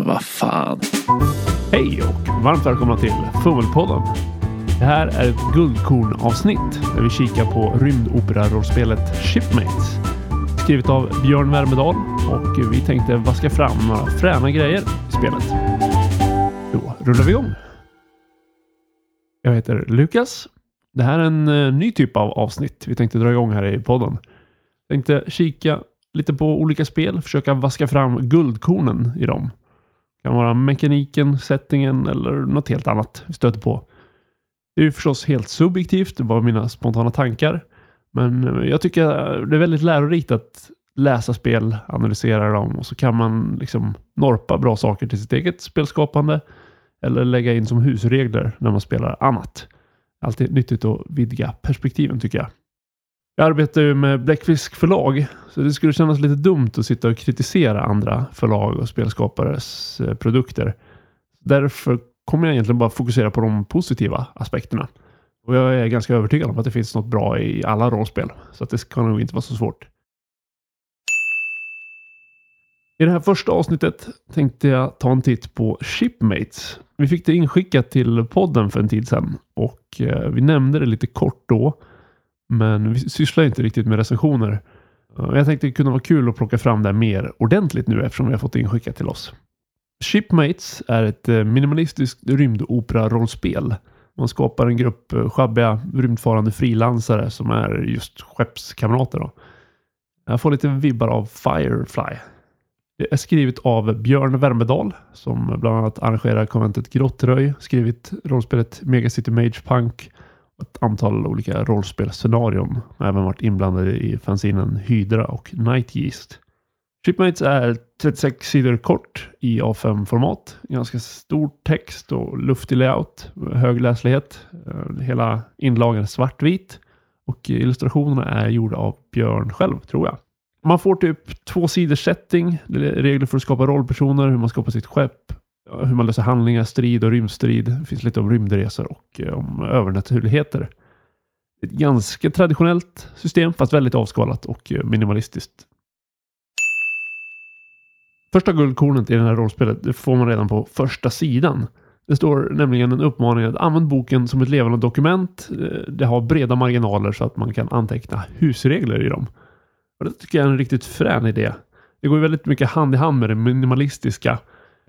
Men vad fan. Hej och varmt välkomna till Fummelpodden. Det här är ett guldkorn-avsnitt där vi kikar på rymdopera-rollspelet Shipmates. Skrivet av Björn Värmedal och vi tänkte vaska fram några fräna grejer i spelet. Då rullar vi igång. Jag heter Lukas. Det här är en eh, ny typ av avsnitt vi tänkte dra igång här i podden. Tänkte kika lite på olika spel, försöka vaska fram guldkornen i dem. Det kan vara mekaniken, settingen eller något helt annat vi stöter på. Det är ju förstås helt subjektivt, det var mina spontana tankar. Men eh, jag tycker eh, det är väldigt lärorikt att läsa spel, analysera dem och så kan man liksom norpa bra saker till sitt eget spelskapande eller lägga in som husregler när man spelar annat. Alltid nyttigt att vidga perspektiven tycker jag. Jag arbetar ju med Bläckfisk förlag, så det skulle kännas lite dumt att sitta och kritisera andra förlag och spelskapares eh, produkter. Därför kommer jag egentligen bara fokusera på de positiva aspekterna. Och jag är ganska övertygad om att det finns något bra i alla rollspel, så att det ska nog inte vara så svårt. I det här första avsnittet tänkte jag ta en titt på Shipmates. Vi fick det inskickat till podden för en tid sedan och eh, vi nämnde det lite kort då. Men vi sysslar inte riktigt med recensioner. Jag tänkte det kunde vara kul att plocka fram det mer ordentligt nu eftersom vi har fått det inskickat till oss. Shipmates är ett eh, minimalistiskt rymdopera-rollspel. Man skapar en grupp eh, sjabbiga schabbiga rymdfarande frilansare som är just skeppskamrater. Då. Jag får lite vibbar av Firefly. Det är skrivet av Björn Värmedal som bland annat arrangerar konventet Grottröj, skrivit rollspelet Megacity Mage Punk ett antal olika rollspelsscenarion. Och även varit inblandade i fanzinen Hydra och Night Yeast. Shipmates är 36 sidor kort i A5-format. Ganska stor text och luftig layout. Hög läslighet. Eh, hela inlagan är svartvit. Och illustrationerna är gjorda av Björn själv, tror jag. Man får typ två sidors setting, regler för att skapa rollpersoner, hur man skapar sitt skepp, hur man löser handlingar, strid och rymdstrid. Det finns lite om rymdresor och eh, om övernaturligheter. Ett ganska traditionellt system fast väldigt avskalat och eh, minimalistiskt. Första guldkornet i det här rollspelet det får man redan på första sidan. Det står nämligen en uppmaning att använda boken som ett levande dokument. Eh, det har breda marginaler så att man kan anteckna husregler i dem. Och det tycker jag är en riktigt frän idé. Det går väldigt mycket hand i hand med det minimalistiska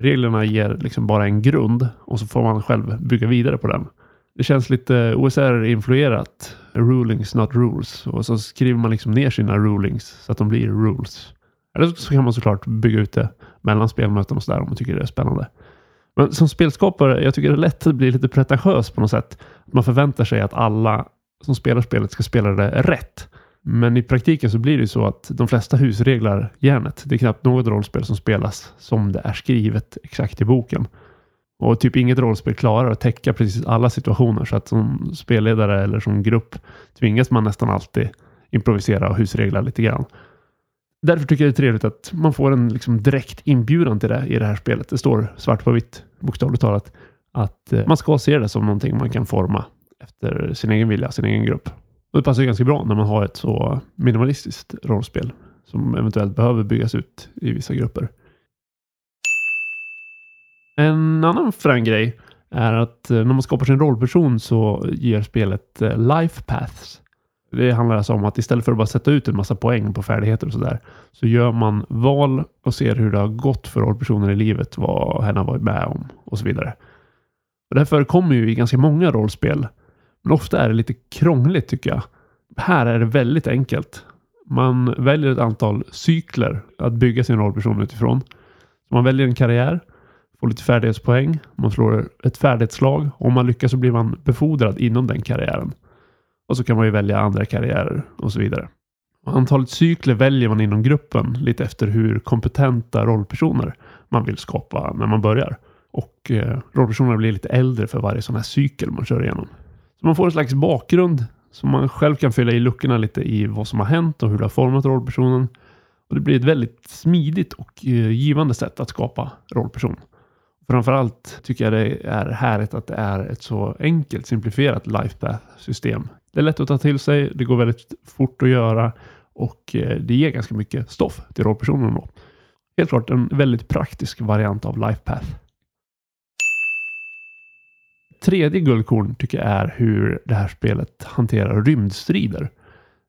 Reglerna ger liksom bara en grund och så får man själv bygga vidare på den. Det känns lite OSR-influerat. Rulings not rules. Och så skriver man liksom ner sina rulings så att de blir rules. Eller så kan man såklart bygga ut det mellan spelmöten och sådär om man tycker det är spännande. Men som spelskapare, jag tycker det är lätt att bli lite pretentiös på något sätt. Man förväntar sig att alla som spelar spelet ska spela det rätt. Men i praktiken så blir det så att de flesta husreglar järnet. Det är knappt något rollspel som spelas som det är skrivet exakt i boken. Och typ inget rollspel klarar att täcka precis alla situationer så att som spelledare eller som grupp tvingas man nästan alltid improvisera och husregla lite grann. Därför tycker jag det är trevligt att man får en liksom direkt inbjudan till det i det här spelet. Det står svart på vitt, bokstavligt talat, att eh, man ska se det som någonting man kan forma efter sin egen vilja, sin egen grupp. Och det passar ganska bra när man har ett så minimalistiskt rollspel som eventuellt behöver byggas ut i vissa grupper. En annan frän grej är att eh, när man skapar sin rollperson så ger spelet eh, life paths. Det handlar alltså om att istället för att bara sätta ut en massa poäng på färdigheter och sådär så gör man val och ser hur det har gått för rollpersonen i livet, vad hen har varit med om och så vidare. Och det här förekommer ju i ganska många rollspel men ofta är det lite krångligt tycker jag. Här är det väldigt enkelt. Man väljer ett antal cykler att bygga sin rollperson utifrån. Så man väljer en karriär, får lite färdighetspoäng, man slår ett färdighetslag. Om man lyckas så blir man befordrad inom den karriären. Och så kan man ju välja andra karriärer och så vidare. Antalet cykler väljer man inom gruppen lite efter hur kompetenta rollpersoner man vill skapa när man börjar. Och eh, rollpersonerna blir lite äldre för varje sån här cykel man kör igenom. Så man får en slags bakgrund som man själv kan fylla i luckorna lite i vad som har hänt och hur det har format rollpersonen. Och Det blir ett väldigt smidigt och eh, givande sätt att skapa rollperson. Framförallt tycker jag det är härligt att det är ett så enkelt simplifierat lifepath-system. Det är lätt att ta till sig, det går väldigt fort att göra och eh, det ger ganska mycket stoff till rollpersonen. Helt klart en väldigt praktisk variant av LifePath. Tredje guldkorn tycker jag är hur det här spelet hanterar rymdstrider.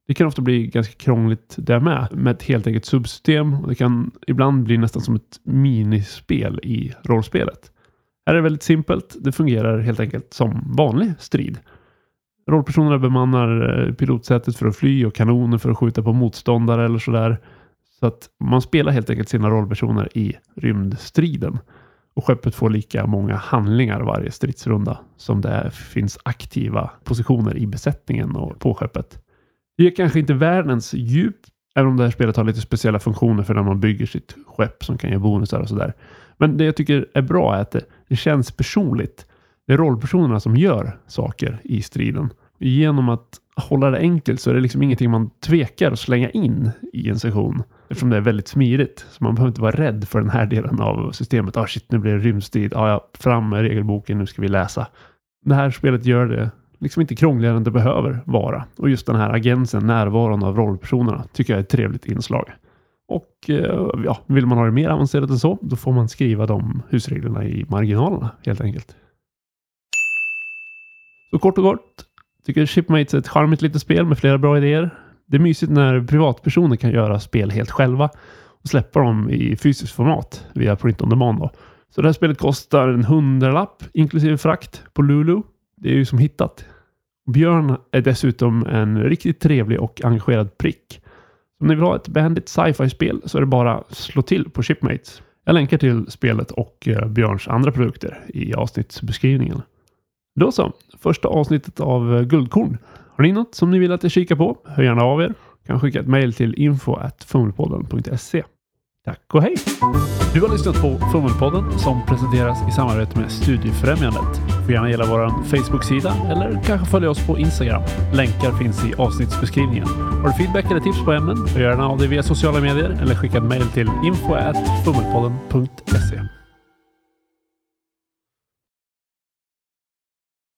Det kan ofta bli ganska krångligt där med, med ett helt eget subsystem. Och det kan ibland bli nästan som ett minispel i rollspelet. Här är det väldigt simpelt. Det fungerar helt enkelt som vanlig strid. Rollpersonerna bemannar eh, pilotsätet för att fly och kanoner för att skjuta på motståndare eller sådär. Så att man spelar helt enkelt sina rollpersoner i rymdstriden. Och skeppet får lika många handlingar varje stridsrunda som det finns aktiva positioner i besättningen och på skeppet. Det är kanske inte världens djup, även om det här spelet har lite speciella funktioner för när man bygger sitt skepp som kan ge bonusar och sådär. Men det jag tycker är bra är att det, det känns personligt. Det är rollpersonerna som gör saker i striden. Genom att hålla det enkelt så är det liksom ingenting man tvekar att slänga in i en session. Eftersom det är väldigt smidigt. Så man behöver inte vara rädd för den här delen av systemet. Ah shit, nu blir det rymdstrid. Ah, ja, fram med regelboken, nu ska vi läsa. Det här spelet gör det liksom inte krångligare än det behöver vara. Och just den här agensen, närvaron av rollpersonerna, tycker jag är ett trevligt inslag. Och eh, ja, vill man ha det mer avancerat än så, då får man skriva de husreglerna i marginalerna helt enkelt. Så kort och gott, tycker Shipmates är ett charmigt litet spel med flera bra idéer. Det är mysigt när privatpersoner kan göra spel helt själva och släppa dem i fysiskt format via print on demand. Då. Så det här spelet kostar en hundralapp inklusive frakt på Lulu. Det är ju som hittat. Björn är dessutom en riktigt trevlig och engagerad prick. Om ni vill ha ett behändigt sci-fi-spel så är det bara att slå till på Shipmates. Jag länkar till spelet och eh, Björns andra produkter i avsnittsbeskrivningen. Då så, första avsnittet av eh, Guldkorn. Har ni något som ni vill att jag kikar på? Hör gärna av er. Kan skicka ett mejl till info.fummelpodden.se. Tack och hej! Du har lyssnat på Fummelpodden som presenteras i samarbete med Studiefrämjandet. Du får gärna gilla vår Facebook-sida eller kanske följa oss på Instagram. Länkar finns i avsnittsbeskrivningen. Har du feedback eller tips på ämnen? Hör gärna av dig via sociala medier eller skicka ett mejl till info.fummelpodden.se.